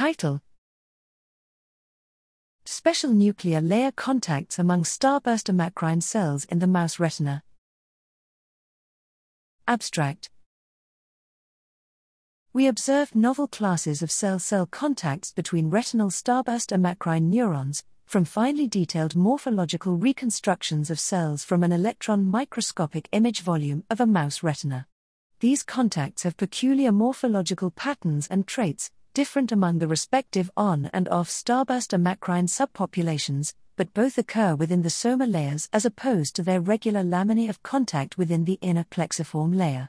Title Special nuclear layer contacts among starburst amacrine cells in the mouse retina. Abstract We observed novel classes of cell cell contacts between retinal starburst amacrine neurons, from finely detailed morphological reconstructions of cells from an electron microscopic image volume of a mouse retina. These contacts have peculiar morphological patterns and traits, different among the respective on and off starburst amacrine subpopulations, but both occur within the soma layers as opposed to their regular laminae of contact within the inner plexiform layer.